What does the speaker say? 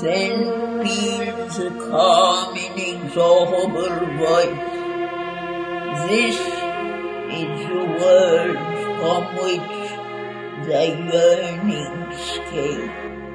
then peals a calm inexorable voice. This is the world from which the yearnings came.